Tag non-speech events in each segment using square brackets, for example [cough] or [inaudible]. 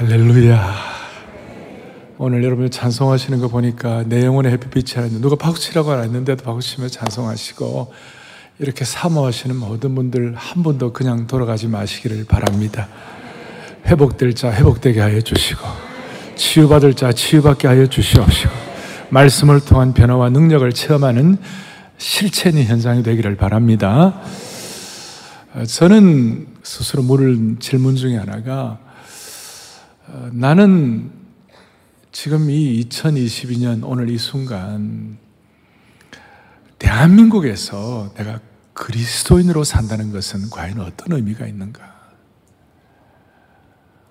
할렐루야. 오늘 여러분 찬송하시는 거 보니까 내 영혼의 햇빛이 하는 누가 박수치라고 안 했는데도 박수치며 찬송하시고 이렇게 사모하시는 모든 분들 한 분도 그냥 돌아가지 마시기를 바랍니다. 회복될 자 회복되게 하여 주시고 치유받을 자 치유받게 하여 주시옵시고 말씀을 통한 변화와 능력을 체험하는 실체의 현상이 되기를 바랍니다. 저는 스스로 물을 질문 중에 하나가 어, 나는 지금 이 2022년 오늘 이 순간 대한민국에서 내가 그리스도인으로 산다는 것은 과연 어떤 의미가 있는가?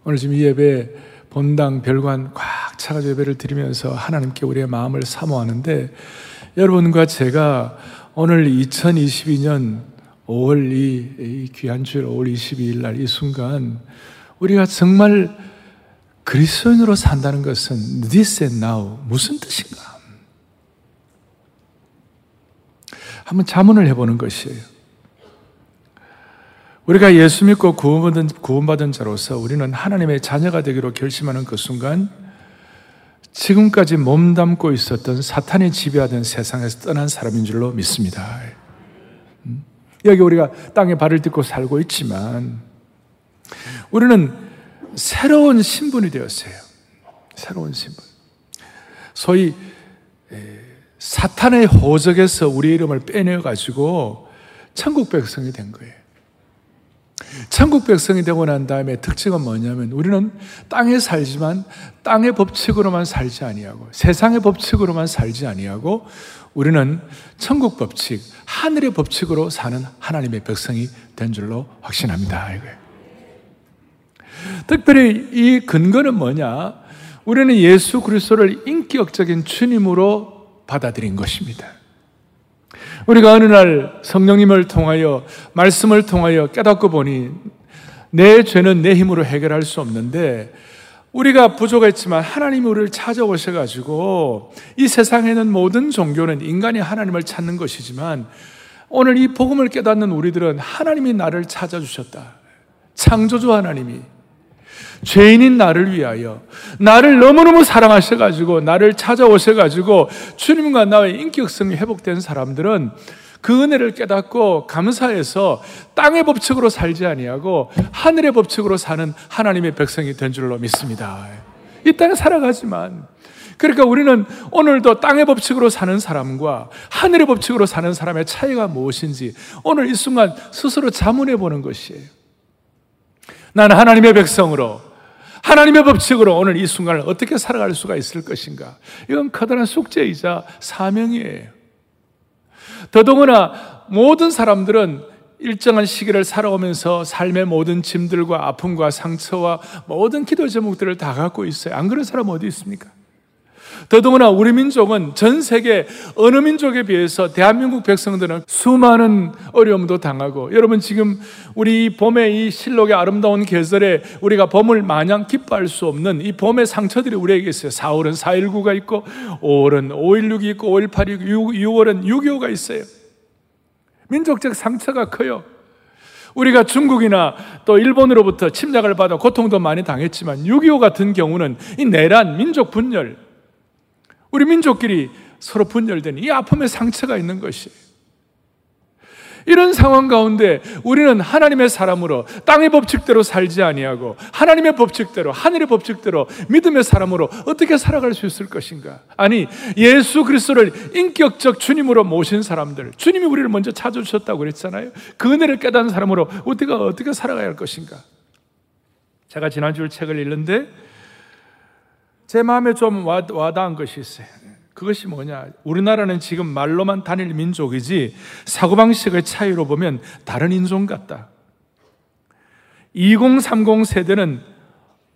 오늘 지금 이 예배 본당 별관 꽉 차가지고 예배를 드리면서 하나님께 우리의 마음을 사모하는데 여러분과 제가 오늘 2022년 5월 이, 이 귀한 주일 5월 22일 날 이 순간 우리가 정말 그리스도인으로 산다는 것은 this and now 무슨 뜻인가? 한번 자문을 해보는 것이에요. 우리가 예수 믿고 구원받은, 구원받은 자로서 우리는 하나님의 자녀가 되기로 결심하는 그 순간 지금까지 몸담고 있었던 사탄이 지배하던 세상에서 떠난 사람인 줄로 믿습니다. 음? 여기 우리가 땅에 발을 딛고 살고 있지만 우리는 새로운 신분이 되었어요. 새로운 신분. 소위 사탄의 호적에서 우리 이름을 빼내어 가지고 천국 백성이 된 거예요. 천국 백성이 되고 난 다음에 특징은 뭐냐면 우리는 땅에 살지만 땅의 법칙으로만 살지 아니하고 세상의 법칙으로만 살지 아니하고 우리는 천국 법칙, 하늘의 법칙으로 사는 하나님의 백성이 된 줄로 확신합니다. 이거예요. 특별히 이 근거는 뭐냐? 우리는 예수 그리스도를 인격적인 주님으로 받아들인 것입니다. 우리가 어느 날 성령님을 통하여 말씀을 통하여 깨닫고 보니 내 죄는 내 힘으로 해결할 수 없는데 우리가 부족했지만 하나님이 우리를 찾아오셔 가지고 이 세상에 는 모든 종교는 인간이 하나님을 찾는 것이지만 오늘 이 복음을 깨닫는 우리들은 하나님이 나를 찾아주셨다. 창조주 하나님이 죄인인 나를 위하여 나를 너무너무 사랑하셔가지고 나를 찾아오셔가지고 주님과 나의 인격성이 회복된 사람들은 그 은혜를 깨닫고 감사해서 땅의 법칙으로 살지 아니하고 하늘의 법칙으로 사는 하나님의 백성이 된 줄로 믿습니다. 이 땅에 살아가지만 그러니까 우리는 오늘도 땅의 법칙으로 사는 사람과 하늘의 법칙으로 사는 사람의 차이가 무엇인지 오늘 이 순간 스스로 자문해 보는 것이에요. 나는 하나님의 백성으로 하나님의 법칙으로 오늘 이 순간을 어떻게 살아갈 수가 있을 것인가? 이건 커다란 숙제이자 사명이에요. 더더구나 모든 사람들은 일정한 시기를 살아오면서 삶의 모든 짐들과 아픔과 상처와 모든 기도 제목들을 다 갖고 있어요. 안 그런 사람 어디 있습니까? 더더구나 우리 민족은 전 세계 어느 민족에 비해서 대한민국 백성들은 수많은 어려움도 당하고 여러분 지금 우리 봄의 이 실록의 아름다운 계절에 우리가 봄을 마냥 기뻐할 수 없는 이 봄의 상처들이 우리에게 있어요. 4월은 4.19가 있고 5월은 5.16이 있고 5.18이 있고 6, 월은 6.25가 있어요. 민족적 상처가 커요. 우리가 중국이나 또 일본으로부터 침략을 받아 고통도 많이 당했지만 6.25 같은 경우는 이 내란, 민족 분열, 우리 민족끼리 서로 분열된 이 아픔의 상처가 있는 것이 이런 상황 가운데 우리는 하나님의 사람으로 땅의 법칙대로 살지 아니하고 하나님의 법칙대로 하늘의 법칙대로 믿음의 사람으로 어떻게 살아갈 수 있을 것인가? 아니 예수 그리스도를 인격적 주님으로 모신 사람들, 주님이 우리를 먼저 찾아주셨다고 그랬잖아요. 그 은혜를 깨닫는 사람으로 어떻게 어떻게 살아가야 할 것인가? 제가 지난주 책을 읽는데 제 마음에 좀 와, 와닿은 것이 있어요. 그것이 뭐냐? 우리나라는 지금 말로만 단일 민족이지 사고방식의 차이로 보면 다른 인종 같다. 2030 세대는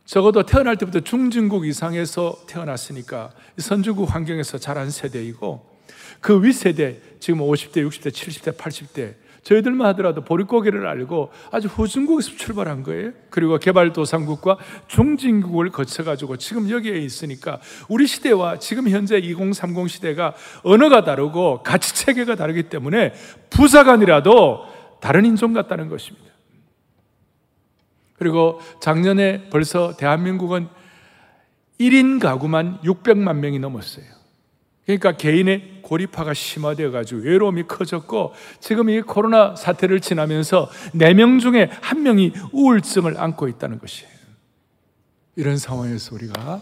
적어도 태어날 때부터 중진국 이상에서 태어났으니까 선진국 환경에서 자란 세대이고 그 윗세대, 지금 50대, 60대, 70대, 80대 저희들만 하더라도 보릿고개를 알고 아주 후진국에서 출발한 거예요. 그리고 개발도상국과 중진국을 거쳐가지고 지금 여기에 있으니까 우리 시대와 지금 현재 2030 시대가 언어가 다르고 가치 체계가 다르기 때문에 부사관이라도 다른 인종 같다는 것입니다. 그리고 작년에 벌써 대한민국은 1인 가구만 600만 명이 넘었어요. 그러니까 개인의 고립화가 심화되어 가지고 외로움이 커졌고 지금 이 코로나 사태를 지나면서 4명 중에 1명이 우울증을 안고 있다는 것이에요. 이런 상황에서 우리가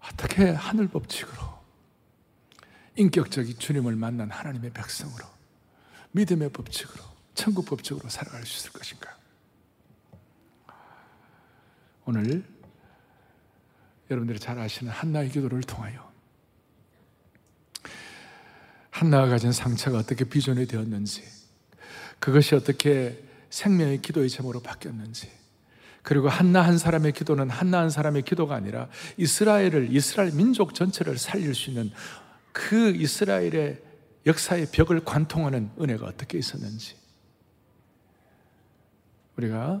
어떻게 하늘 법칙으로 인격적인 주님을 만난 하나님의 백성으로 믿음의 법칙으로 천국 법칙으로 살아갈 수 있을 것인가? 오늘 여러분들이 잘 아시는 한나의 기도를 통하여 한나가 가진 상처가 어떻게 비전이 되었는지 그것이 어떻게 생명의 기도의 제목으로 바뀌었는지 그리고 한나 한 사람의 기도는 한나 한 사람의 기도가 아니라 이스라엘을 이스라엘 민족 전체를 살릴 수 있는 그 이스라엘의 역사의 벽을 관통하는 은혜가 어떻게 있었는지. 우리가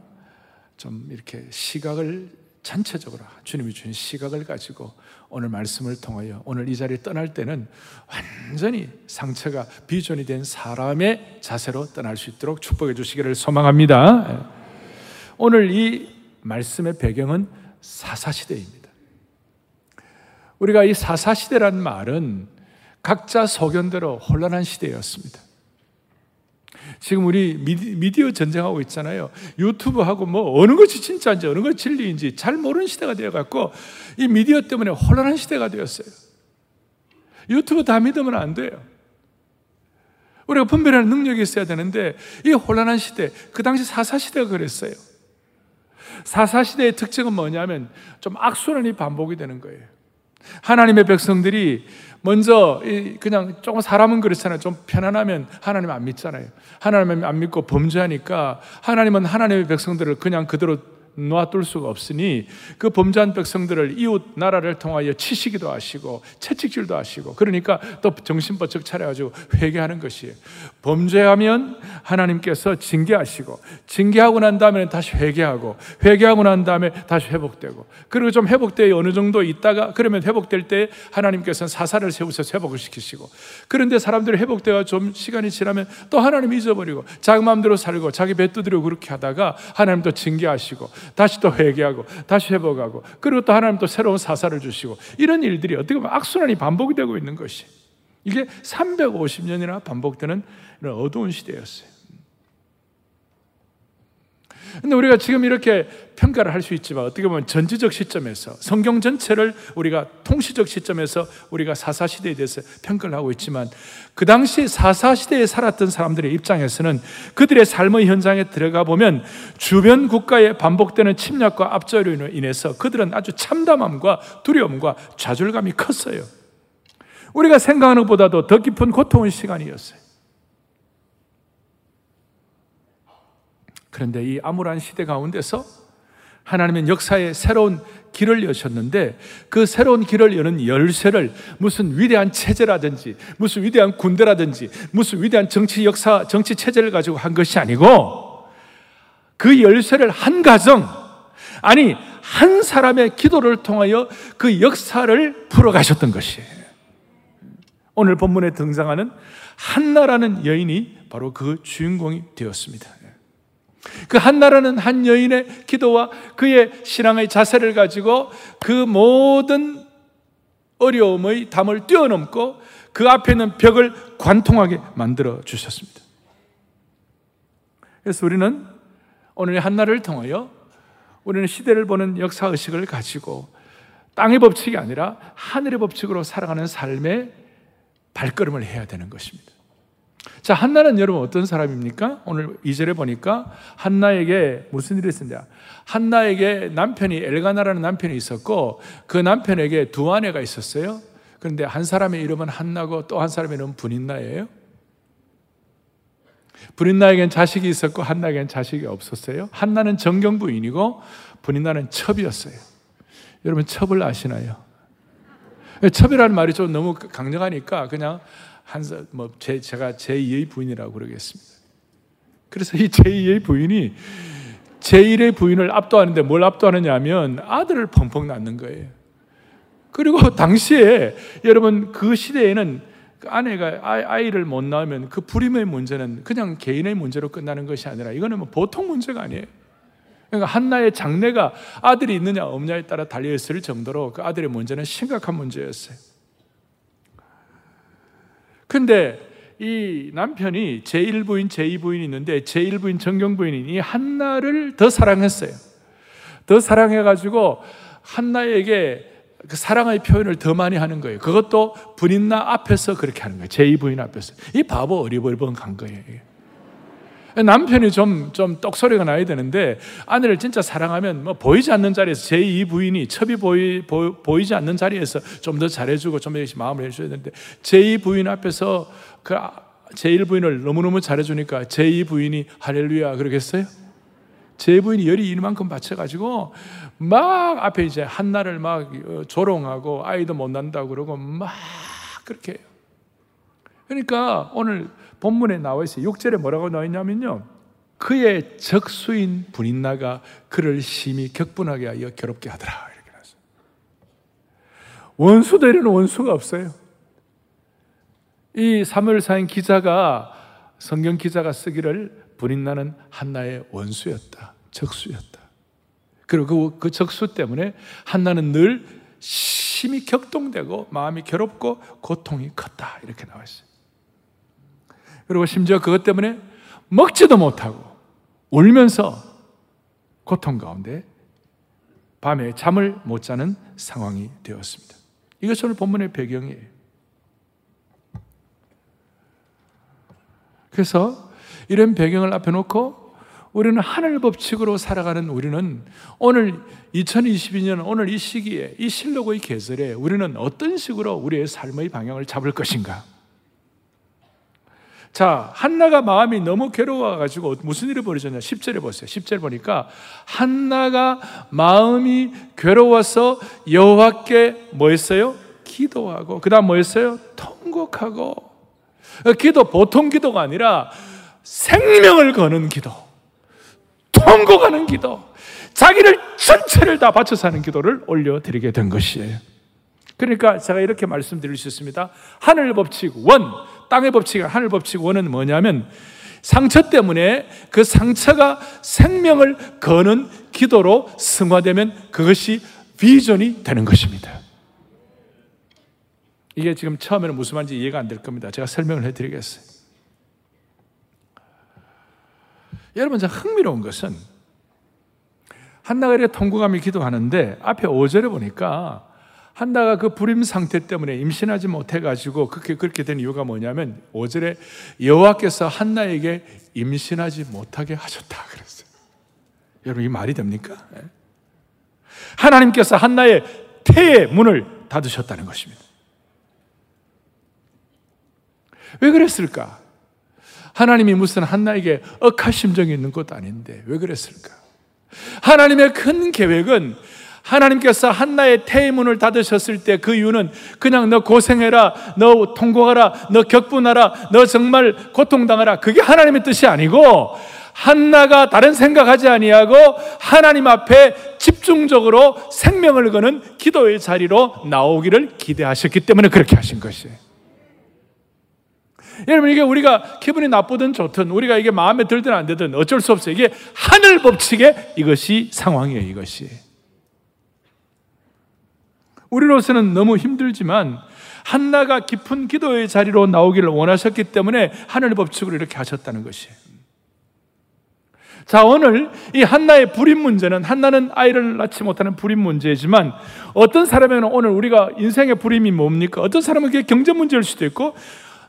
좀 이렇게 시각을 전체적으로 주님이 주신 시각을 가지고 오늘 말씀을 통하여 오늘 이 자리에 떠날 때는 완전히 상처가 비전이 된 사람의 자세로 떠날 수 있도록 축복해 주시기를 소망합니다. 오늘 이 말씀의 배경은 사사시대입니다. 우리가 이 사사시대란 말은 각자 소견대로 혼란한 시대였습니다. 지금 우리 미디어 전쟁하고 있잖아요. 유튜브하고 뭐 어느 것이 진짜인지 어느 것이 진리인지 잘 모르는 시대가 되어갖고 이 미디어 때문에 혼란한 시대가 되었어요. 유튜브 다 믿으면 안 돼요. 우리가 분별하는 능력이 있어야 되는데 이 혼란한 시대, 그 당시 사사시대가 그랬어요. 사사시대의 특징은 뭐냐면 좀 악순환이 반복이 되는 거예요. 하나님의 백성들이 먼저 그냥 조금 사람은 그렇잖아요. 좀 편안하면 하나님 안 믿잖아요. 하나님 안 믿고 범죄하니까 하나님은 하나님의 백성들을 그냥 그대로 놔둘 수가 없으니 그 범죄한 백성들을 이웃 나라를 통하여 치시기도 하시고 채찍질도 하시고 그러니까 또 정신버쩍 차려가지고 회개하는 것이에요. 범죄하면 하나님께서 징계하시고 징계하고 난 다음에 다시 회개하고 회개하고 난 다음에 다시 회복되고 그리고 좀 회복되어 어느 정도 있다가 그러면 회복될 때 하나님께서는 사사를 세우셔서 회복을 시키시고 그런데 사람들이 회복되어 좀 시간이 지나면 또 하나님 잊어버리고 자기 마음대로 살고 자기 배 두드리고 그렇게 하다가 하나님 또 징계하시고 다시 또 회개하고 다시 회복하고 그리고 또 하나님 또 새로운 사사를 주시고 이런 일들이 어떻게 보면 악순환이 반복이 되고 있는 것이 이게 350년이나 반복되는 이런 어두운 시대였어요. 근데 우리가 지금 이렇게 평가를 할 수 있지만 어떻게 보면 전지적 시점에서 성경 전체를 우리가 통시적 시점에서 우리가 사사 시대에 대해서 평가를 하고 있지만 그 당시 사사 시대에 살았던 사람들의 입장에서는 그들의 삶의 현장에 들어가 보면 주변 국가에 반복되는 침략과 압제로 인해서 그들은 아주 참담함과 두려움과 좌절감이 컸어요. 우리가 생각하는 것보다도 더 깊은 고통의 시간이었어요. 그런데 이 암울한 시대 가운데서 하나님은 역사의 새로운 길을 여셨는데 그 새로운 길을 여는 열쇠를 무슨 위대한 체제라든지 무슨 위대한 군대라든지 무슨 위대한 정치 역사, 정치 체제를 가지고 한 것이 아니고 그 열쇠를 한 가정, 아니, 한 사람의 기도를 통하여 그 역사를 풀어가셨던 것이에요. 오늘 본문에 등장하는 한나라는 여인이 바로 그 주인공이 되었습니다. 그 한나라는 한 여인의 기도와 그의 신앙의 자세를 가지고 그 모든 어려움의 담을 뛰어넘고 그 앞에 있는 벽을 관통하게 만들어 주셨습니다. 그래서 우리는 오늘 한나를 통하여 우리는 시대를 보는 역사의식을 가지고 땅의 법칙이 아니라 하늘의 법칙으로 살아가는 삶의 발걸음을 해야 되는 것입니다. 자, 한나는 여러분 어떤 사람입니까? 오늘 2절에 보니까 한나에게 무슨 일이 있었냐? 한나에게 남편이 엘가나라는 남편이 있었고 그 남편에게 두 아내가 있었어요. 그런데 한 사람의 이름은 한나고 또 한 사람의 이름은 분인나예요. 분인나에겐 자식이 있었고 한나에겐 자식이 없었어요. 한나는 정경 부인이고 분인나는 첩이었어요. 여러분 첩을 아시나요? 첩이라는 말이 좀 너무 강력하니까 그냥 한뭐 제가 제2의 부인이라고 그러겠습니다. 그래서 이 제2의 부인이 제1의 부인을 압도하는데 뭘 압도하느냐 하면 아들을 펑펑 낳는 거예요. 그리고 [laughs] 당시에 여러분 그 시대에는 그 아내가 아이를 못 낳으면 그 불임의 문제는 그냥 개인의 문제로 끝나는 것이 아니라 이거는 뭐 보통 문제가 아니에요. 그러니까 한나의 장래가 아들이 있느냐 없느냐에 따라 달려있을 정도로 그 아들의 문제는 심각한 문제였어요. 근데 이 남편이 제1부인, 제2부인이 있는데 제1부인, 정경부인이 이 한나를 더 사랑했어요. 더 사랑해가지고 한나에게 그 사랑의 표현을 더 많이 하는 거예요. 그것도 부인나 앞에서 그렇게 하는 거예요. 제2부인 앞에서. 이 바보 어리버리번 간 거예요. 남편이 좀, 좀 똑소리가 나야 되는데 아내를 진짜 사랑하면 뭐 보이지 않는 자리에서 제2 부인이 첩이 보이, 보, 이 지 않는 자리에서 좀 더 잘해주고 좀 마음을 해줘야 되는데 제2 부인 앞에서 그 제1 부인을 너무너무 잘해주니까 제2 부인이 할렐루야 그러겠어요? 제2부인이 열이 이만큼 받쳐가지고 막 앞에 이제 한나를 막 어, 조롱하고 아이도 못 난다고 그러고 막 그렇게 해요. 그러니까 오늘 본문에 나와 있어요. 6절에 뭐라고 나와 있냐면요. 그의 적수인 분인나가 그를 심히 격분하게 하여 괴롭게 하더라. 이렇게 나왔어요. 원수들에는 원수가 없어요. 이 사무엘사인 기자가 성경 기자가 쓰기를 분인나는 한나의 원수였다. 적수였다. 그리고 그, 그 적수 때문에 한나는 늘 심히 격동되고 마음이 괴롭고 고통이 컸다. 이렇게 나와 있어요. 그리고 심지어 그것 때문에 먹지도 못하고 울면서 고통 가운데 밤에 잠을 못 자는 상황이 되었습니다. 이것이 오늘 본문의 배경이에요. 그래서 이런 배경을 앞에 놓고 우리는 하늘 법칙으로 살아가는 우리는 오늘 2022년 오늘 이 시기에 이 실록의 계절에 우리는 어떤 식으로 우리의 삶의 방향을 잡을 것인가? 자, 한나가 마음이 너무 괴로워가지고 무슨 일을 벌어졌냐? 10절에 보세요. 10절 보니까 한나가 마음이 괴로워서 여호와께 뭐 했어요? 기도하고 그 다음 뭐 했어요? 통곡하고 기도 보통 기도가 아니라 생명을 거는 기도 통곡하는 기도 자기를 전체를 다 바쳐서 하는 기도를 올려드리게 된 것이에요 그러니까 제가 이렇게 말씀드릴 수 있습니다 하늘 법칙 원 땅의 법칙, 하늘 법칙 원은 뭐냐면 상처 때문에 그 상처가 생명을 거는 기도로 승화되면 그것이 비전이 되는 것입니다. 이게 지금 처음에는 무슨 말인지 이해가 안 될 겁니다. 제가 설명을 해드리겠어요. 여러분, 참 흥미로운 것은 한나가 이렇게 통곡하며 기도하는데 앞에 5절에 보니까 한나가 그 불임 상태 때문에 임신하지 못해 가지고 그렇게 그렇게 된 이유가 뭐냐면 5절에 여호와께서 한나에게 임신하지 못하게 하셨다 그랬어요. 여러분 이 말이 됩니까? 예. 하나님께서 한나의 태의 문을 닫으셨다는 것입니다. 왜 그랬을까? 하나님이 무슨 한나에게 억하 심정이 있는 것도 아닌데 왜 그랬을까? 하나님의 큰 계획은 하나님께서 한나의 태문을 닫으셨을 때 그 이유는 그냥 너 고생해라, 너 통곡하라, 너 격분하라, 너 정말 고통당하라. 그게 하나님의 뜻이 아니고 한나가 다른 생각하지 아니하고 하나님 앞에 집중적으로 생명을 거는 기도의 자리로 나오기를 기대하셨기 때문에 그렇게 하신 것이에요. 여러분 이게 우리가 기분이 나쁘든 좋든 우리가 이게 마음에 들든 안 들든 어쩔 수 없어요. 이게 하늘 법칙의 이것이 상황이에요. 이것이. 우리로서는 너무 힘들지만 한나가 깊은 기도의 자리로 나오기를 원하셨기 때문에 하늘 법칙으로 이렇게 하셨다는 것이에요. 자, 오늘 이 한나의 불임 문제는 한나는 아이를 낳지 못하는 불임 문제지만 어떤 사람에게는 오늘 우리가 인생의 불임이 뭡니까? 어떤 사람은 그게 경제 문제일 수도 있고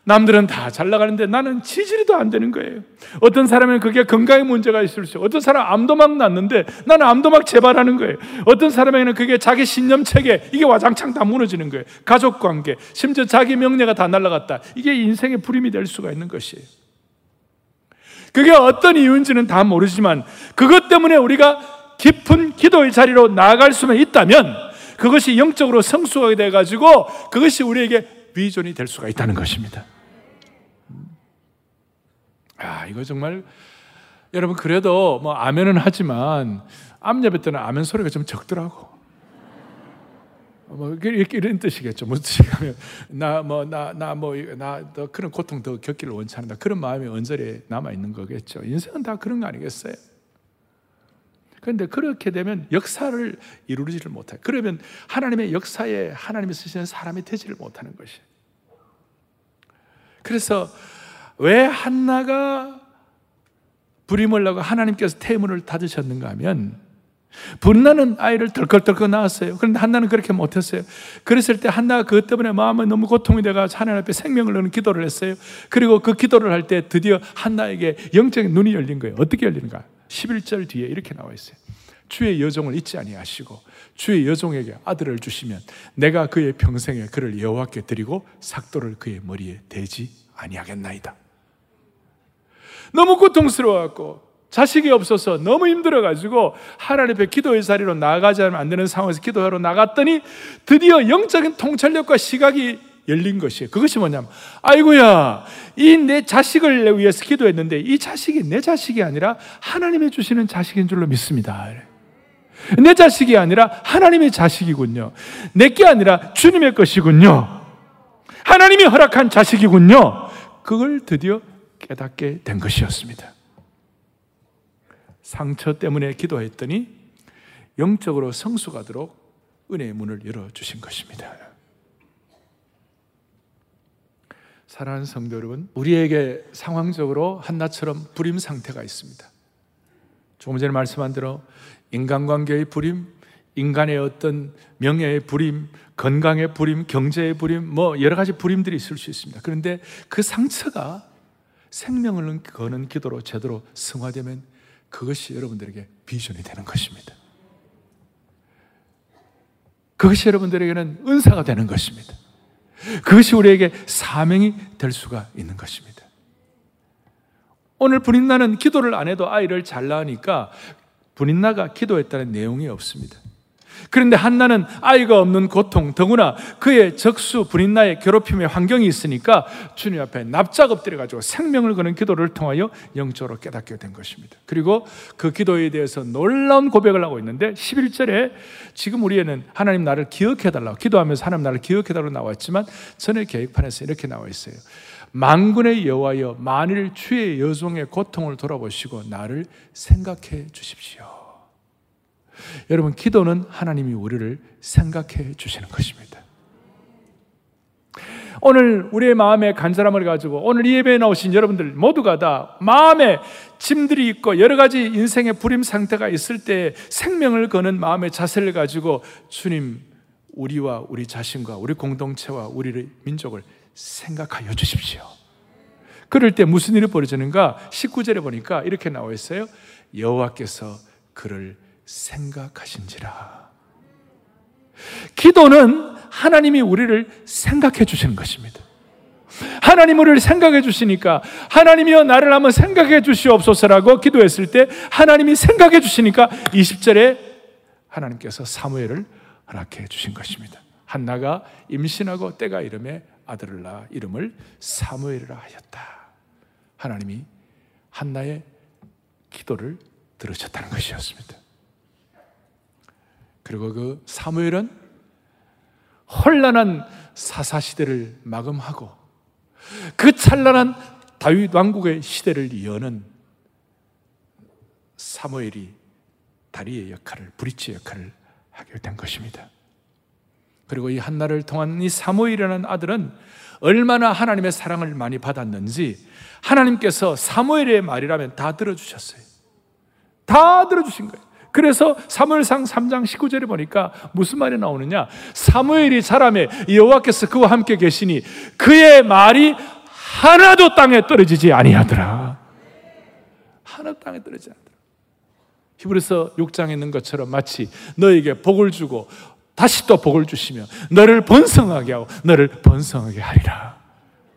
남들은 다 잘 나가는데 나는 치질이도 안 되는 거예요. 어떤 사람은 그게 건강에 문제가 있을 수, 어떤 사람 암도막 났는데 나는 암도막 재발하는 거예요. 어떤 사람에게는 그게 자기 신념 체계, 이게 와장창 다 무너지는 거예요. 가족 관계, 심지어 자기 명예가 다 날아갔다. 이게 인생의 불임이 될 수가 있는 것이에요. 그게 어떤 이유인지는 다 모르지만 그것 때문에 우리가 깊은 기도의 자리로 나아갈 수만 있다면 그것이 영적으로 성숙하게 돼가지고 그것이 우리에게 비전이 될 수가 있다는 것입니다. 아, 이거 정말 여러분 그래도 뭐 아멘은 하지만 암예배 때는 아멘 소리가 좀 적더라고. 뭐 이렇게 이런 뜻이겠죠. 무슨 뜻이냐면 나뭐 나나뭐 나더 그런 고통 더 겪기를 원치 않는다. 그런 마음이 언저리에 남아 있는 거겠죠. 인생은 다 그런 거 아니겠어요? 그런데 그렇게 되면 역사를 이루지를 못해요. 그러면 하나님의 역사에 하나님이 쓰시는 사람이 되지를 못하는 것이에요. 그래서 왜 한나가 불임을 하고 하나님께서 태문을 닫으셨는가 하면 분나는 아이를 덜컥덜컥 낳았어요. 그런데 한나는 그렇게 못했어요. 그랬을 때 한나가 그것 때문에 마음에 너무 고통이 돼가 하나님 앞에 생명을 넣는 기도를 했어요. 그리고 그 기도를 할 때 드디어 한나에게 영적인 눈이 열린 거예요. 어떻게 열리는가? 11절 뒤에 이렇게 나와 있어요. 주의 여종을 잊지 아니하시고 주의 여종에게 아들을 주시면 내가 그의 평생에 그를 여호와께 드리고 삭도를 그의 머리에 대지 아니하겠나이다. 너무 고통스러워갖고 자식이 없어서 너무 힘들어가지고 하나님 앞에 기도의 자리로 나가지 않으면 안 되는 상황에서 기도하러 나갔더니 드디어 영적인 통찰력과 시각이 열린 것이에요. 그것이 뭐냐면, 아이고야, 이 내 자식을 위해서 기도했는데 이 자식이 내 자식이 아니라 하나님이 주시는 자식인 줄로 믿습니다. 내 자식이 아니라 하나님의 자식이군요. 내게 아니라 주님의 것이군요. 하나님이 허락한 자식이군요. 그걸 드디어 깨닫게 된 것이었습니다. 상처 때문에 기도했더니 영적으로 성숙하도록 은혜의 문을 열어주신 것입니다. 사랑하는 성도 여러분, 우리에게 상황적으로 한나처럼 불임 상태가 있습니다. 조금 전에 말씀한 대로 인간관계의 불임, 인간의 어떤 명예의 불임, 건강의 불임, 경제의 불임, 뭐 여러 가지 불임들이 있을 수 있습니다. 그런데 그 상처가 생명을 거는 기도로 제대로 승화되면 그것이 여러분들에게 비전이 되는 것입니다. 그것이 여러분들에게는 은사가 되는 것입니다. 그것이 우리에게 사명이 될 수가 있는 것입니다. 오늘 분인나는 기도를 안 해도 아이를 잘 낳으니까 분인나가 기도했다는 내용이 없습니다. 그런데 한나는 아이가 없는 고통, 더구나 그의 적수, 분인나의 괴롭힘의 환경이 있으니까 주님 앞에 납작 엎드려 가지고 생명을 거는 기도를 통하여 영적으로 깨닫게 된 것입니다. 그리고 그 기도에 대해서 놀라운 고백을 하고 있는데 11절에 지금 우리에는 하나님 나를 기억해 달라고 기도하면서 하나님 나를 기억해 달라고 나왔지만 전의 계획판에서 이렇게 나와 있어요. 만군의 여호와여 만일 주의 여종의 고통을 돌아보시고 나를 생각해 주십시오. 여러분, 기도는 하나님이 우리를 생각해 주시는 것입니다. 오늘 우리의 마음에 간절함을 가지고 오늘 이 예배에 나오신 여러분들 모두가 다 마음에 짐들이 있고 여러 가지 인생의 불임 상태가 있을 때 생명을 거는 마음의 자세를 가지고 주님, 우리와 우리 자신과 우리 공동체와 우리 민족을 생각하여 주십시오. 그럴 때 무슨 일이 벌어지는가? 19절에 보니까 이렇게 나와 있어요. 여호와께서 그를 생각하신지라. 기도는 하나님이 우리를 생각해 주시는 것입니다. 하나님 우리를 생각해 주시니까 하나님이여 나를 한번 생각해 주시옵소서라고 기도했을 때 하나님이 생각해 주시니까 20절에 하나님께서 사무엘을 허락해 주신 것입니다. 한나가 임신하고 때가 이름에 아들을 낳아 이름을 사무엘이라 하였다. 하나님이 한나의 기도를 들으셨다는 것이었습니다. 그리고 그 사무엘은 혼란한 사사 시대를 마감하고 그 찬란한 다윗 왕국의 시대를 여는 사무엘이 다리의 역할을 브릿지 역할을 하게 된 것입니다. 그리고 이 한나를 통한 이 사무엘이라는 아들은 얼마나 하나님의 사랑을 많이 받았는지 하나님께서 사무엘의 말이라면 다 들어주셨어요. 다 들어주신 거예요. 그래서 사무엘상 3장 19절에 보니까 무슨 말이 나오느냐? 사무엘이 자라매 여호와께서 그와 함께 계시니 그의 말이 하나도 땅에 떨어지지 아니하더라. 하나도 땅에 떨어지지 않더라. 히브리서 6장에 있는 것처럼 마치 너에게 복을 주고 다시 또 복을 주시며 너를 번성하게 하고 너를 번성하게 하리라.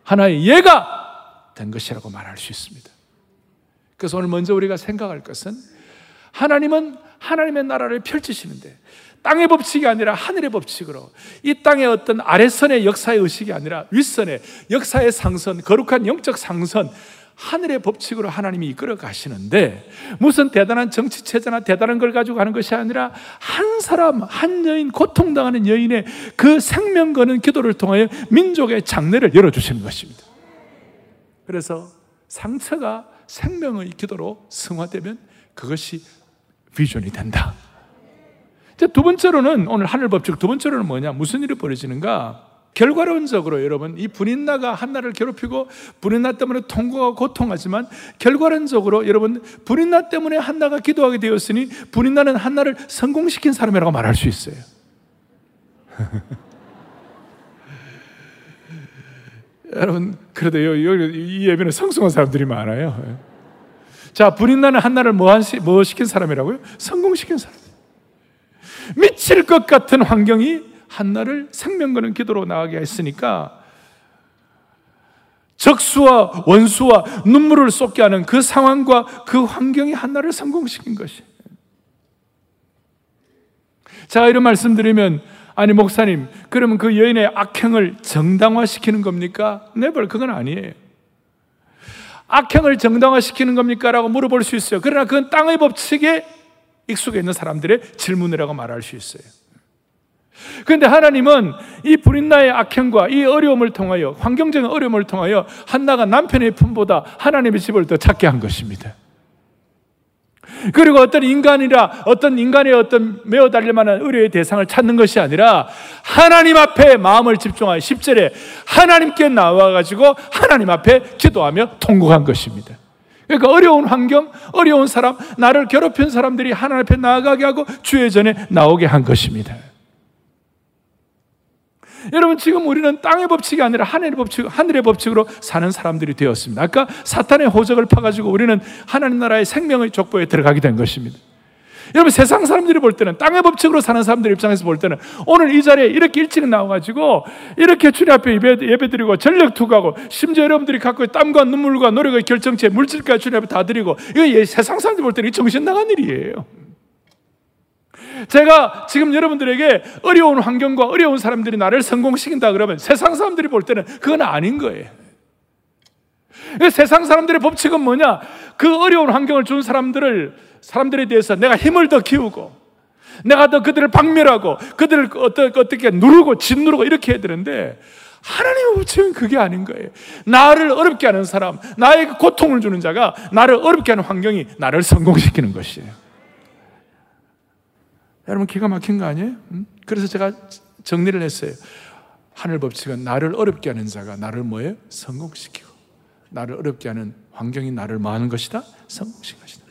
하나의 예가 된 것이라고 말할 수 있습니다. 그래서 오늘 먼저 우리가 생각할 것은 하나님은 하나님의 나라를 펼치시는데 땅의 법칙이 아니라 하늘의 법칙으로 이 땅의 어떤 아래선의 역사의 의식이 아니라 윗선의 역사의 상선, 거룩한 영적 상선, 하늘의 법칙으로 하나님이 이끌어 가시는데 무슨 대단한 정치 체제나 대단한 걸 가지고 가는 것이 아니라 한 사람, 한 여인, 고통당하는 여인의 그 생명 거는 기도를 통하여 민족의 장래를 열어 주시는 것입니다. 그래서 상처가 생명의 기도로 승화되면 그것이 비전이 된다. 두 번째로는 오늘 하늘 법칙 두 번째로는 뭐냐? 무슨 일이 벌어지는가? 결과론적으로 여러분 이 분인나가 한나를 괴롭히고 분인나 때문에 통고하고 고통하지만 결과론적으로 여러분 분인나 때문에 한나가 기도하게 되었으니 분인나는 한나를 성공시킨 사람이라고 말할 수 있어요. [laughs] 여러분 그래도 이 예배는 성숙한 사람들이 많아요. 자 분인나는 한나를 뭐, 뭐 시킨 사람이라고요? 성공시킨 사람. 미칠 것 같은 환경이 한나를 생명 거는 기도로 나가게 했으니까 적수와 원수와 눈물을 쏟게 하는 그 상황과 그 환경이 한나를 성공시킨 것이. 자, 이런 말씀드리면, 아니, 목사님, 그러면 그 여인의 악행을 정당화시키는 겁니까? 네벌, 그건 아니에요. 악행을 정당화시키는 겁니까? 라고 물어볼 수 있어요. 그러나 그건 땅의 법칙에 익숙해 있는 사람들의 질문이라고 말할 수 있어요. 그런데 하나님은 이 불인나의 악행과 이 어려움을 통하여 환경적인 어려움을 통하여 한나가 남편의 품보다 하나님의 집을 더 찾게 한 것입니다. 그리고 어떤 인간이라 어떤 인간의 어떤 매어 달릴 만한 의뢰의 대상을 찾는 것이 아니라 하나님 앞에 마음을 집중하여 10절에 하나님께 나와가지고 하나님 앞에 기도하며 통곡한 것입니다. 그러니까 어려운 환경, 어려운 사람, 나를 괴롭힌 사람들이 하나님 앞에 나아가게 하고 주의 전에 나오게 한 것입니다. 여러분 지금 우리는 땅의 법칙이 아니라 하늘의 법칙, 하늘의 법칙으로 사는 사람들이 되었습니다. 아까 사탄의 호적을 파가지고 우리는 하나님 나라의 생명의 족보에 들어가게 된 것입니다. 여러분 세상 사람들이 볼 때는 땅의 법칙으로 사는 사람들 입장에서 볼 때는 오늘 이 자리에 이렇게 일찍 나와가지고 이렇게 주님 앞에 예배, 예배 드리고 전력 투구하고 심지어 여러분들이 갖고 땀과 눈물과 노력의 결정체 물질까지 주님 앞에 다 드리고 이거 세상 사람들 볼 때는 정신 나간 일이에요. 제가 지금 여러분들에게 어려운 환경과 어려운 사람들이 나를 성공시킨다 그러면 세상 사람들이 볼 때는 그건 아닌 거예요. 세상 사람들의 법칙은 뭐냐? 그 어려운 환경을 준 사람들을, 사람들에 대해서 내가 힘을 더 키우고, 내가 더 그들을 박멸하고, 그들을 어떻게, 어떻게 누르고, 짓누르고 이렇게 해야 되는데, 하나님의 법칙은 그게 아닌 거예요. 나를 어렵게 하는 사람, 나에게 고통을 주는 자가 나를 어렵게 하는 환경이 나를 성공시키는 것이에요. 여러분 기가 막힌 거 아니에요? 그래서 제가 정리를 했어요. 하늘 법칙은 나를 어렵게 하는 자가 나를 뭐예요? 성공시키고 나를 어렵게 하는 환경이 나를 뭐 하는 것이다? 성공시킨 것이다.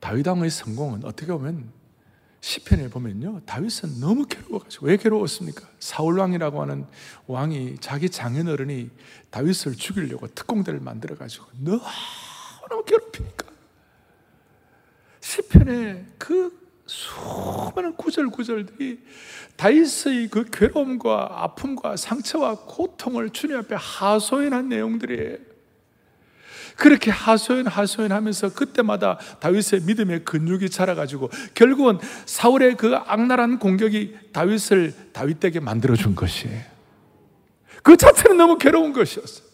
다윗 왕의 성공은 어떻게 보면 시편에 보면요. 다윗은 너무 괴로워가지고 왜 괴로웠습니까? 사울 왕이라고 하는 왕이 자기 장인어른이 다윗을 죽이려고 특공대를 만들어가지고 너무 괴롭히니까 시편에 그 수많은 구절구절들이 다윗의 그 괴로움과 아픔과 상처와 고통을 주님 앞에 하소연한 내용들이에요. 그렇게 하소연 하소연 하면서 그때마다 다윗의 믿음의 근육이 자라가지고 결국은 사울의 그 악랄한 공격이 다윗을 다윗에게 만들어준 것이에요. 그 자체는 너무 괴로운 것이었어요.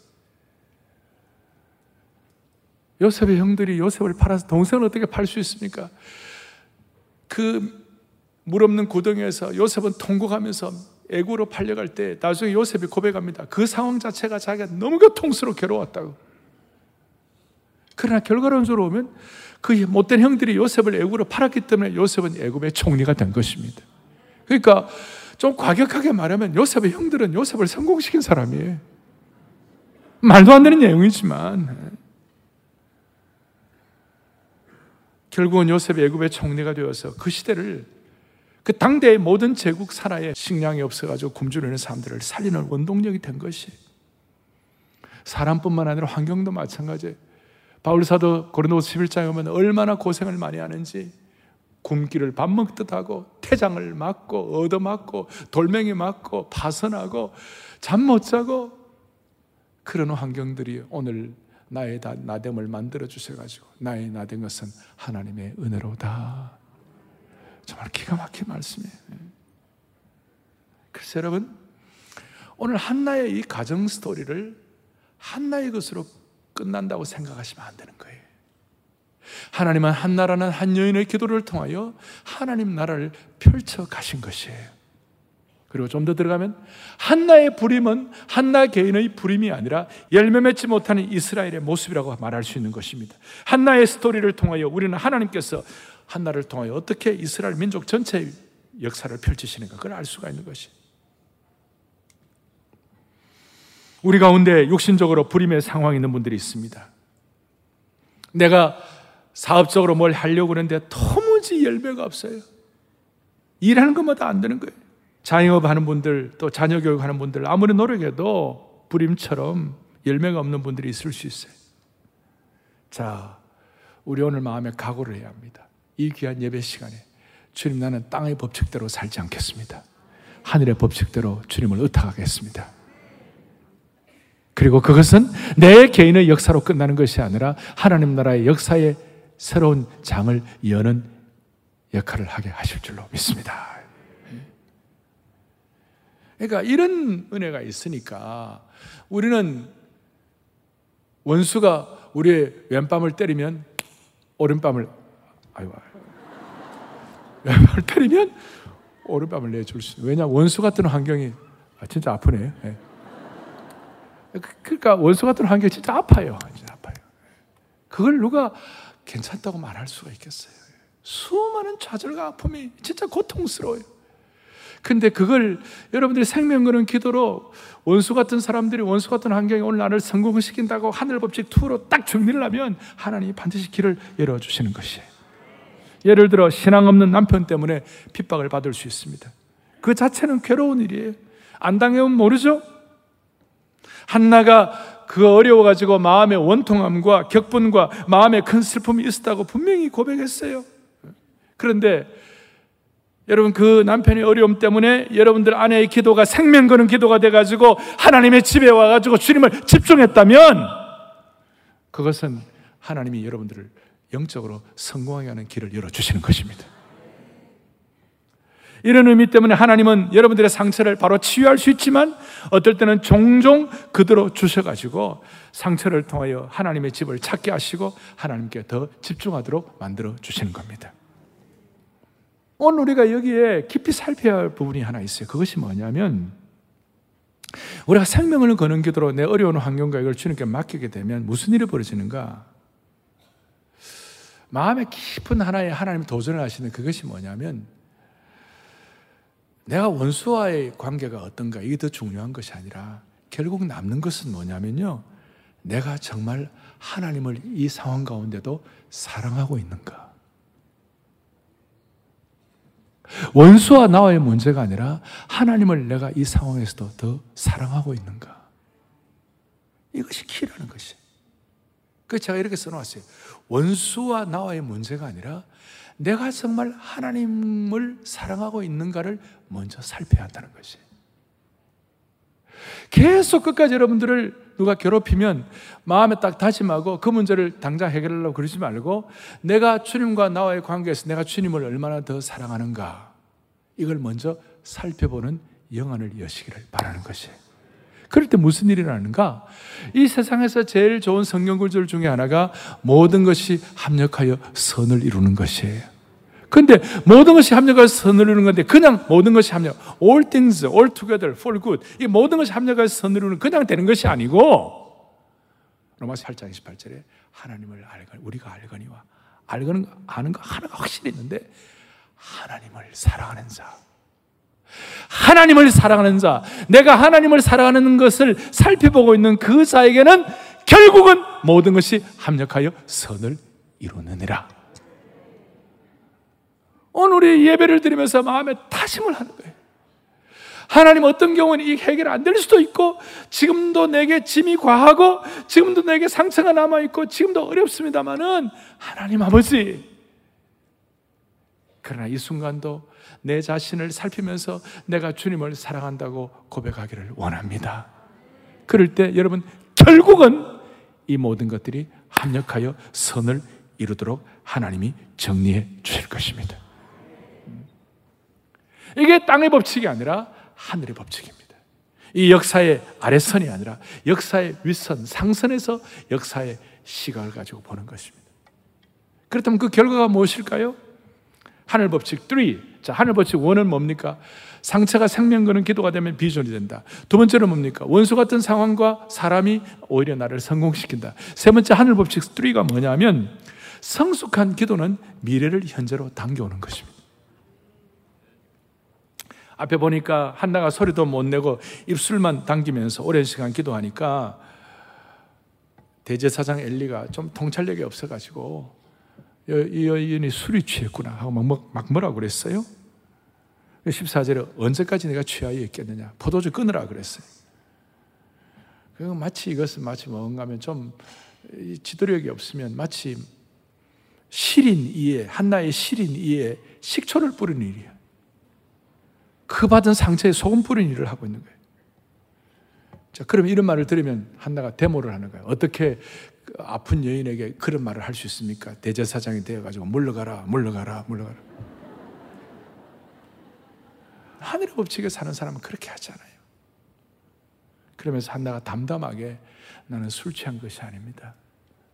요셉의 형들이 요셉을 팔아서 동생을 어떻게 팔 수 있습니까? 그 물 없는 구덩이에서 요셉은 통곡하면서 애구로 팔려갈 때 나중에 요셉이 고백합니다. 그 상황 자체가 자기가 너무 고통스러워 괴로웠다고. 그러나 결과론적으로 보면 그 못된 형들이 요셉을 애구로 팔았기 때문에 요셉은 애굽의 총리가 된 것입니다. 그러니까 좀 과격하게 말하면 요셉의 형들은 요셉을 성공시킨 사람이에요. 말도 안 되는 내용이지만 결국은 요셉이 애굽의 총리가 되어서 그 시대를 그 당대의 모든 제국 산하에 식량이 없어가지고 굶주리는 사람들을 살리는 원동력이 된 것이 사람뿐만 아니라 환경도 마찬가지. 바울 사도 고린도서 11장에 보면 얼마나 고생을 많이 하는지 굶기를 밥 먹듯 하고 태장을 맞고 얻어맞고 돌멩이 맞고 파선하고 잠 못 자고 그런 환경들이 오늘 나의 나됨을 만들어 주셔가지고 나의 나된 것은 하나님의 은혜로다. 정말 기가 막힌 말씀이에요. 그래서 여러분 오늘 한나의 이 가정 스토리를 한나의 것으로 끝난다고 생각하시면 안 되는 거예요. 하나님은 한나라는 한 여인의 기도를 통하여 하나님 나라를 펼쳐 가신 것이에요. 그리고 좀 더 들어가면 한나의 부림은 한나 개인의 부림이 아니라 열매 맺지 못하는 이스라엘의 모습이라고 말할 수 있는 것입니다. 한나의 스토리를 통하여 우리는 하나님께서 한나를 통하여 어떻게 이스라엘 민족 전체의 역사를 펼치시는가 그걸 알 수가 있는 것이. 우리 가운데 육신적으로 불임의 상황에 있는 분들이 있습니다. 내가 사업적으로 뭘 하려고 하는데 도무지 열매가 없어요. 일하는 것마다 안 되는 거예요. 자영업 하는 분들, 또 자녀 교육 하는 분들, 아무리 노력해도 불임처럼 열매가 없는 분들이 있을 수 있어요. 자, 우리 오늘 마음에 각오를 해야 합니다. 이 귀한 예배 시간에 주님 나는 땅의 법칙대로 살지 않겠습니다. 하늘의 법칙대로 주님을 의탁하겠습니다. 그리고 그것은 내 개인의 역사로 끝나는 것이 아니라 하나님 나라의 역사의 새로운 장을 여는 역할을 하게 하실 줄로 믿습니다. 그러니까 이런 은혜가 있으니까 우리는 원수가 우리의 왼밤을 때리면 오른밤을 아유 왼밤을 때리면 오른밤을 내줄 수. 왜냐 원수 같은 환경이 아, 진짜 아프네. 네. 그러니까 원수 같은 환경이 진짜 아파요. 진짜 아파요. 그걸 누가 괜찮다고 말할 수가 있겠어요. 수많은 좌절과 아픔이 진짜 고통스러워요. 근데 그걸 여러분들이 생명 거는 기도로 원수 같은 사람들이 원수 같은 환경에 오늘 나를 성공시킨다고 하늘 법칙 2로 딱 정리를 하면 하나님이 반드시 길을 열어주시는 것이에요. 예를 들어 신앙 없는 남편 때문에 핍박을 받을 수 있습니다. 그 자체는 괴로운 일이에요. 안 당해면 모르죠? 한나가 그 어려워가지고 마음의 원통함과 격분과 마음의 큰 슬픔이 있었다고 분명히 고백했어요. 그런데 여러분 그 남편의 어려움 때문에 여러분들 아내의 기도가 생명 거는 기도가 돼가지고 하나님의 집에 와가지고 주님을 집중했다면 그것은 하나님이 여러분들을 영적으로 성공하게 하는 길을 열어주시는 것입니다. 이런 의미 때문에 하나님은 여러분들의 상처를 바로 치유할 수 있지만 어떨 때는 종종 그대로 주셔가지고 상처를 통하여 하나님의 집을 찾게 하시고 하나님께 더 집중하도록 만들어 주시는 겁니다. 오늘 우리가 여기에 깊이 살펴야 할 부분이 하나 있어요. 그것이 뭐냐면 우리가 생명을 거는 기도로 내 어려운 환경과 이걸 주님께 맡기게 되면 무슨 일이 벌어지는가? 마음에 깊은 하나의 하나님 도전을 하시는 그것이 뭐냐면 내가 원수와의 관계가 어떤가 이게 더 중요한 것이 아니라 결국 남는 것은 뭐냐면요. 내가 정말 하나님을 이 상황 가운데도 사랑하고 있는가? 원수와 나와의 문제가 아니라 하나님을 내가 이 상황에서도 더 사랑하고 있는가? 이것이 키라는 것이. 그 제가 이렇게 써놓았어요. 원수와 나와의 문제가 아니라 내가 정말 하나님을 사랑하고 있는가를 먼저 살펴야 한다는 것이. 계속 끝까지 여러분들을 누가 괴롭히면 마음에 딱 다짐하고 그 문제를 당장 해결하려고 그러지 말고 내가 주님과 나와의 관계에서 내가 주님을 얼마나 더 사랑하는가 이걸 먼저 살펴보는 영안을 여시기를 바라는 것이에요. 그럴 때 무슨 일이 나는가? 이 세상에서 제일 좋은 성경 구절 중에 하나가 모든 것이 합력하여 선을 이루는 것이에요. 근데 모든 것이 합력해서 선을 이루는 건데 그냥 모든 것이 합력, all things, all together, for good. 이 모든 것이 합력해서 선을 이루는 그냥 되는 것이 아니고 로마서 8장 28절에 하나님을 알거니 우리가 알거니와 알거는 아는 거 하나가 확실히 있는데 하나님을 사랑하는 자. 하나님을 사랑하는 자, 내가 하나님을 사랑하는 것을 살펴보고 있는 그 자에게는 결국은 모든 것이 합력하여 선을 이루느니라. 오늘 우리 예배를 드리면서 마음에 다짐을 하는 거예요. 하나님 어떤 경우는 이 해결 안 될 수도 있고, 지금도 내게 짐이 과하고, 지금도 내게 상처가 남아 있고, 지금도 어렵습니다만은, 하나님 아버지. 그러나 이 순간도 내 자신을 살피면서 내가 주님을 사랑한다고 고백하기를 원합니다. 그럴 때 여러분, 결국은 이 모든 것들이 합력하여 선을 이루도록 하나님이 정리해 주실 것입니다. 이게 땅의 법칙이 아니라 하늘의 법칙입니다. 이 역사의 아래선이 아니라 역사의 윗선, 상선에서 역사의 시각을 가지고 보는 것입니다. 그렇다면 그 결과가 무엇일까요? 하늘 법칙 3. 자, 하늘 법칙 1은 뭡니까? 상처가 생명 거는 기도가 되면 비전이 된다. 두 번째는 뭡니까? 원수 같은 상황과 사람이 오히려 나를 성공시킨다. 세 번째 하늘 법칙 3가 뭐냐면 성숙한 기도는 미래를 현재로 당겨오는 것입니다. 앞에 보니까 한나가 소리도 못 내고 입술만 당기면서 오랜 시간 기도하니까 대제사장 엘리가 좀 통찰력이 없어가지고 이 여인이 술이 취했구나 하고 막, 막 뭐라고 그랬어요? 14절에 언제까지 내가 취하여 있겠느냐? 포도주 끊으라 그랬어요. 그 마치 이것은 마치 뭔가 하면 좀 지도력이 없으면 마치 시린 이에 한나의 시린 이에 식초를 뿌리는 일이야 그 받은 상처에 소금 뿌리는 일을 하고 있는 거예요 자, 그럼 이런 말을 들으면 한나가 데모를 하는 거예요. 어떻게 그 아픈 여인에게 그런 말을 할 수 있습니까? 대제사장이 되어가지고 물러가라, 물러가라, 물러가라. 하늘의 법칙에 사는 사람은 그렇게 하잖아요. 그러면서 한나가 담담하게 나는 술 취한 것이 아닙니다.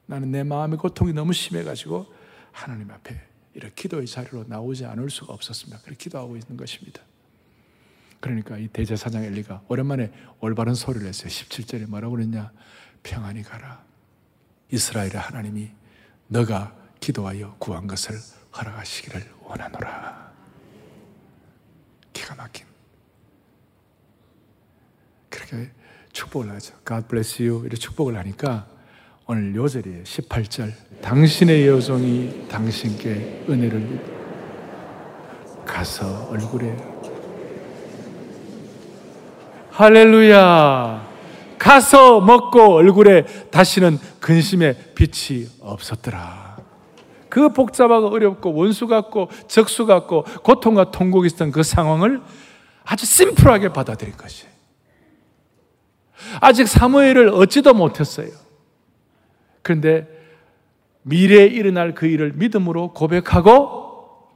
나는 내 마음의 고통이 너무 심해가지고 하나님 앞에 이렇게 기도의 자리로 나오지 않을 수가 없었습니다. 그렇게 기도하고 있는 것입니다. 그러니까 이 대제사장 엘리가 오랜만에 올바른 소리를 했어요. 17절에 뭐라고 그랬냐? 평안히 가라. 이스라엘의 하나님이 너가 기도하여 구한 것을 허락하시기를 원하노라. 기가 막힌. 그렇게 축복을 하죠. God bless you. 이렇게 축복을 하니까 오늘 요절이에요. 18절. 당신의 여종이 당신께 은혜를 가서 얼굴에 할렐루야. 가서 먹고 얼굴에 다시는 근심의 빛이 없었더라. 그 복잡하고 어렵고 원수 같고 적수 같고 고통과 통곡이 있었던 그 상황을 아주 심플하게 받아들인 것이. 아직 사무엘을 얻지도 못했어요. 그런데 미래에 일어날 그 일을 믿음으로 고백하고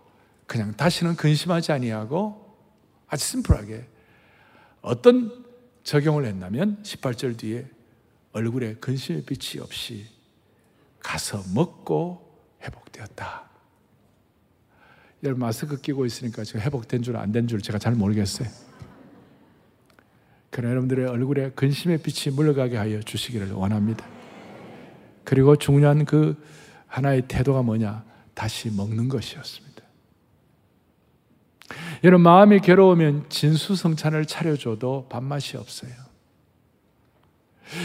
그냥 다시는 근심하지 아니하고 아주 심플하게 어떤 적용을 했냐면 18절 뒤에 얼굴에 근심의 빛이 없이 가서 먹고 회복되었다. 여러분 마스크 끼고 있으니까 지금 회복된 줄 안 된 줄 제가 잘 모르겠어요. 그러나 여러분들의 얼굴에 근심의 빛이 물러가게 하여 주시기를 원합니다. 그리고 중요한 그 하나의 태도가 뭐냐? 다시 먹는 것이었습니다. 여러분 마음이 괴로우면 진수성찬을 차려줘도 밥맛이 없어요.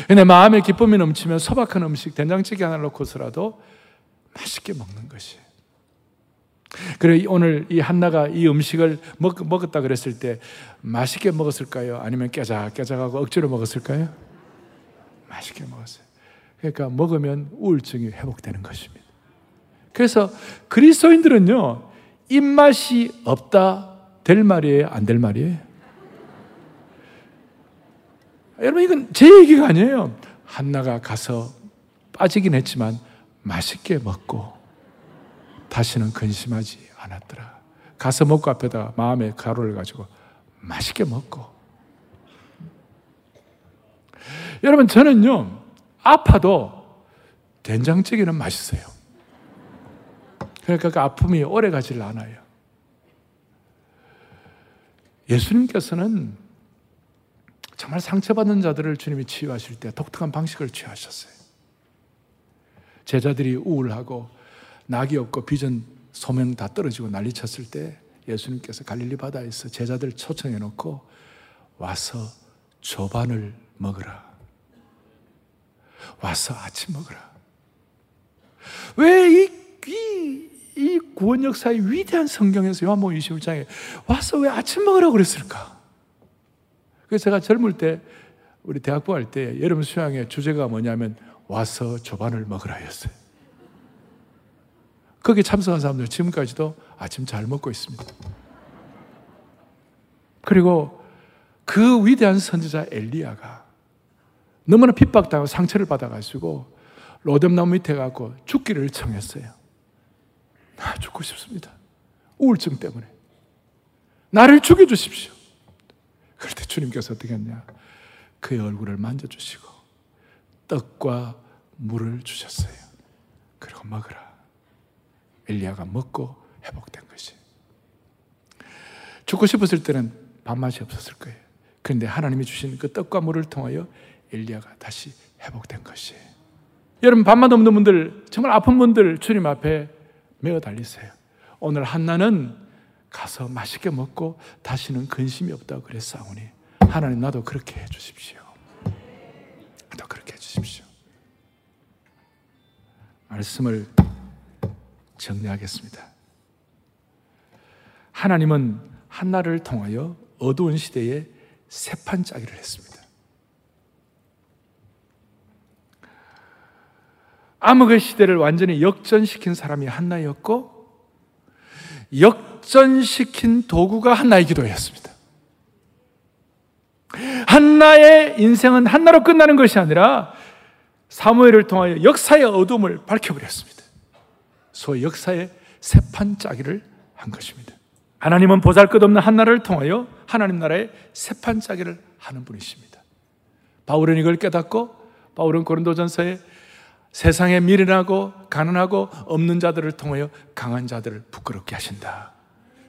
근데 마음에 기쁨이 넘치면 소박한 음식 된장찌개 하나 넣고서라도 맛있게 먹는 것이. 그래 오늘 이 한나가 이 음식을 먹, 먹었다 그랬을 때 맛있게 먹었을까요? 아니면 깨작깨작하고 억지로 먹었을까요? 맛있게 먹었어요. 그러니까 먹으면 우울증이 회복되는 것입니다. 그래서 그리스도인들은요 입맛이 없다 될 말이에요? 안 될 말이에요? 여러분, 이건 제 얘기가 아니에요. 한나가 가서 빠지긴 했지만 맛있게 먹고 다시는 근심하지 않았더라. 가서 먹고 앞에다 마음에 가루를 가지고 맛있게 먹고. 여러분, 저는요, 아파도 된장찌개는 맛있어요. 그러니까 그 아픔이 오래 가지를 않아요. 예수님께서는 정말 상처받는 자들을 주님이 치유하실 때 독특한 방식을 취하셨어요. 제자들이 우울하고 낙이 없고 비전 소명 다 떨어지고 난리 쳤을 때 예수님께서 갈릴리 바다에서 제자들 초청해 놓고 와서 조반을 먹으라. 와서 아침 먹으라. 왜 이, 이, 이 구원 역사의 위대한 성경에서 요한복음 21장에 와서 왜 아침 먹으라고 그랬을까? 그래서 제가 젊을 때 우리 대학부 할 때 여름 수양의 주제가 뭐냐면 와서 조반을 먹으라였어요. 거기 참석한 사람들 지금까지도 아침 잘 먹고 있습니다. 그리고 그 위대한 선지자 엘리야가 너무나 핍박당하고 상처를 받아가지고 로뎀나무 밑에 가고 죽기를 청했어요. 나 죽고 싶습니다. 우울증 때문에. 나를 죽여주십시오. 그럴 때 주님께서 어떻게 했냐? 그의 얼굴을 만져주시고 떡과 물을 주셨어요. 그리고 먹으라. 엘리야가 먹고 회복된 것이. 죽고 싶었을 때는 밥맛이 없었을 거예요. 그런데 하나님이 주신 그 떡과 물을 통하여 엘리야가 다시 회복된 것이. 여러분 밥맛 없는 분들 정말 아픈 분들 주님 앞에 메어 달리세요. 오늘 한나는 가서 맛있게 먹고 다시는 근심이 없다고 그랬사오니 하나님 나도 그렇게 해 주십시오. 나도 그렇게 해 주십시오. 말씀을 정리하겠습니다. 하나님은 한나를 통하여 어두운 시대에 세판짜기를 했습니다. 암흑의 시대를 완전히 역전시킨 사람이 한나였고 역전시킨 도구가 한나의 기도였습니다. 한나의 인생은 한나로 끝나는 것이 아니라 사무엘을 통하여 역사의 어둠을 밝혀버렸습니다. 소위 역사의 세판짜기를 한 것입니다. 하나님은 보잘것없는 한나를 통하여 하나님 나라의 세판짜기를 하는 분이십니다. 바울은 이걸 깨닫고 바울은 고린도전서에 세상에 미련하고 가난하고 없는 자들을 통하여 강한 자들을 부끄럽게 하신다.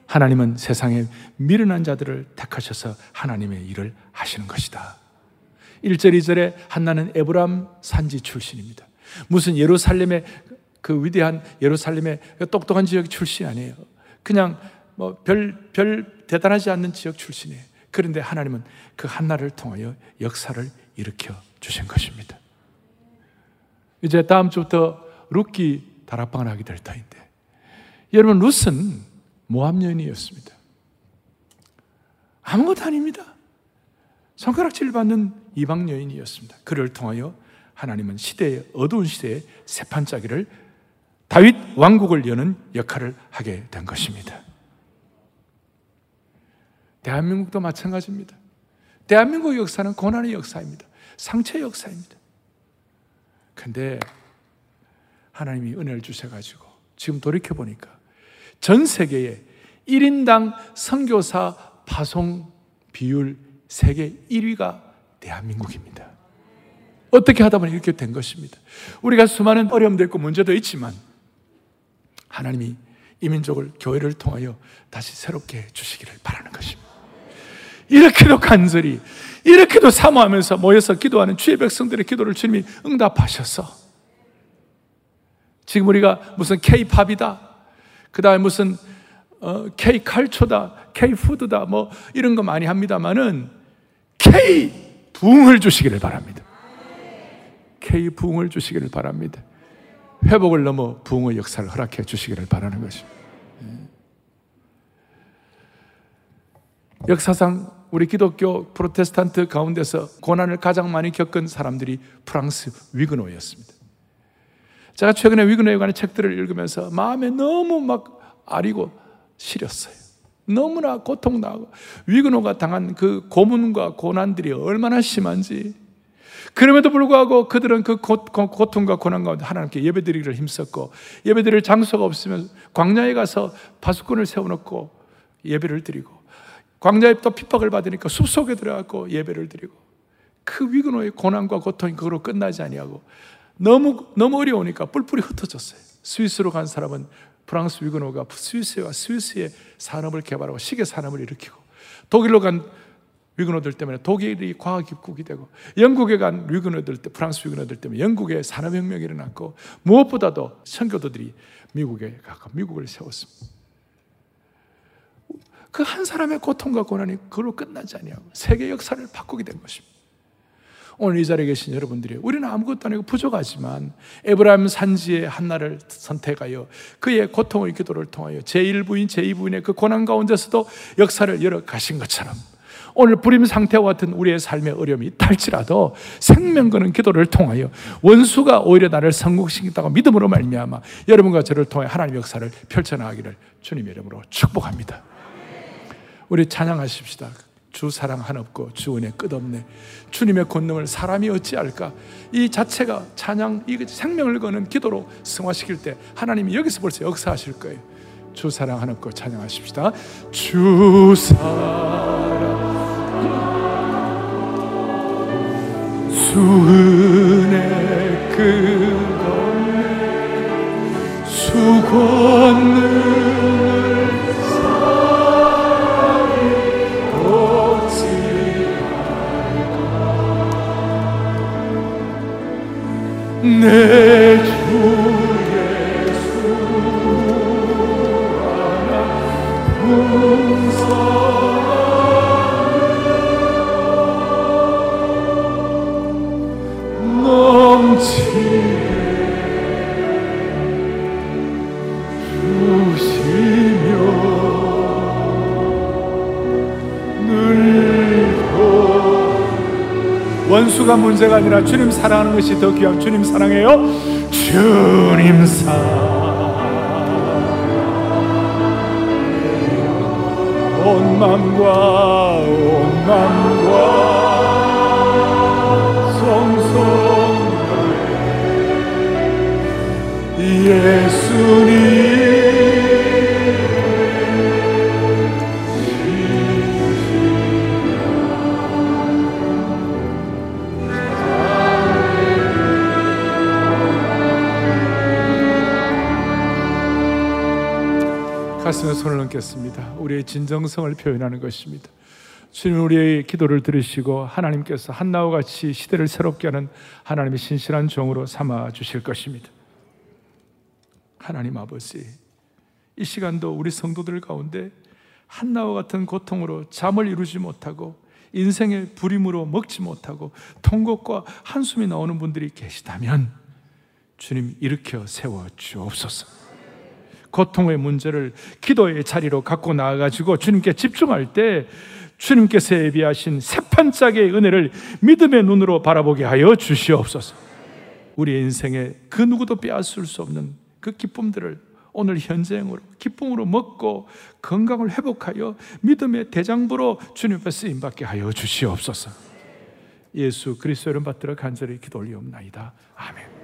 하나님은 세상에 미련한 자들을 택하셔서 하나님의 일을 하시는 것이다. 1절, 2절에 한나는 에브람 산지 출신입니다. 무슨 예루살렘의 그 위대한 예루살렘의 똑똑한 지역 출신이 아니에요. 그냥 뭐 별, 별 대단하지 않는 지역 출신이에요. 그런데 하나님은 그 한나를 통하여 역사를 일으켜 주신 것입니다. 이제 다음 주부터 룻기 다락방을 하게 될 터인데 여러분 룻은 모함 여인이었습니다. 아무것도 아닙니다. 손가락질 받는 이방 여인이었습니다. 그를 통하여 하나님은 시대의 어두운 시대의 세판짜기를 다윗 왕국을 여는 역할을 하게 된 것입니다. 대한민국도 마찬가지입니다. 대한민국 역사는 고난의 역사입니다. 상처의 역사입니다. 근데 하나님이 은혜를 주셔가지고 지금 돌이켜보니까 전 세계에 1인당 선교사 파송 비율 세계 1위가 대한민국입니다. 어떻게 하다 보니 이렇게 된 것입니다. 우리가 수많은 어려움도 있고 문제도 있지만 하나님이 이 민족을 교회를 통하여 다시 새롭게 주시기를 바라는 것입니다. 이렇게도 간절히 이렇게도 사모하면서 모여서 기도하는 주의 백성들의 기도를 주님이 응답하셔서 지금 우리가 무슨 K-팝이다. 그 다음에 무슨 어, K-칼초다. K-푸드다. 뭐 이런 거 많이 합니다만은 K-부흥을 주시기를 바랍니다. K-부흥을 주시기를 바랍니다. 회복을 넘어 부흥의 역사를 허락해 주시기를 바라는 것입니다. 역사상 우리 기독교 프로테스탄트 가운데서 고난을 가장 많이 겪은 사람들이 프랑스 위그노였습니다. 제가 최근에 위그노에 관한 책들을 읽으면서 마음에 너무 막 아리고 시렸어요. 너무나 고통나고 위그노가 당한 그 고문과 고난들이 얼마나 심한지 그럼에도 불구하고 그들은 그 고, 통과 고난 가운데 하나님께 예배드리기를 힘썼고 예배드릴 장소가 없으면 광야에 가서 파수꾼을 세워놓고 예배를 드리고 광야에 또 핍박을 받으니까 숲속에 들어가고 예배를 드리고 그 위근호의 고난과 고통이 그거로 끝나지 아니하고 너무 너무 어려우니까 뿔뿔이 흩어졌어요. 스위스로 간 사람은 프랑스 위근호가 스위스와 스위스의 산업을 개발하고 시계 산업을 일으키고 독일로 간 위근호들 때문에 독일이 과학기국이 되고 영국에 간 위근호들 때 프랑스 위근호들 때문에 영국의 산업혁명이 일어났고 무엇보다도 선교도들이 미국에 가고 미국을 세웠습니다. 그 한 사람의 고통과 고난이 그걸로 끝나지 아니하고 세계 역사를 바꾸게 된 것입니다. 오늘 이 자리에 계신 여러분들이 우리는 아무것도 아니고 부족하지만 에브라임 산지의 한나를 선택하여 그의 고통의 기도를 통하여 제1부인 제2부인의 그 고난 가운데서도 역사를 열어 가신 것처럼 오늘 불임 상태와 같은 우리의 삶의 어려움이 있지라도 생명 거는 기도를 통하여 원수가 오히려 나를 성공시킨다고 믿음으로 말미암아 여러분과 저를 통해 하나님 역사를 펼쳐나가기를 주님의 이름으로 축복합니다. 우리 찬양하십시다. 주 사랑 한없고 주 은혜 끝없네. 주님의 권능을 사람이 어찌할까? 이 자체가 찬양, 이 생명을 거는 기도로 승화시킬 때 하나님이 여기서 벌써 역사하실 거예요. 주 사랑 한없고 찬양하십시다. 주 사랑 주 은혜 끝없네 수 권능 내주 예수 넘치네 원수가 문제가 아니라 주님 사랑하는 것이 더 귀한 주님 사랑해요. 주님 사랑 온 맘과 온 맘과 진정성을 표현하는 것입니다. 주님 우리의 기도를 들으시고 하나님께서 한나와 같이 시대를 새롭게 하는 하나님의 신실한 종으로 삼아 주실 것입니다. 하나님 아버지, 이 시간도 우리 성도들 가운데 한나와 같은 고통으로 잠을 이루지 못하고 인생의 불임으로 먹지 못하고 통곡과 한숨이 나오는 분들이 계시다면 주님 일으켜 세워 주옵소서. 고통의 문제를 기도의 자리로 갖고 나아가지고 주님께 집중할 때 주님께서 예비하신 새판짝의 은혜를 믿음의 눈으로 바라보게 하여 주시옵소서. 우리 인생에 그 누구도 빼앗을 수 없는 그 기쁨들을 오늘 현재형으로 기쁨으로 먹고 건강을 회복하여 믿음의 대장부로 주님 앞에 쓰임 받게 하여 주시옵소서. 예수 그리스도 이름 받들어 간절히 기도 올리옵나이다. 아멘.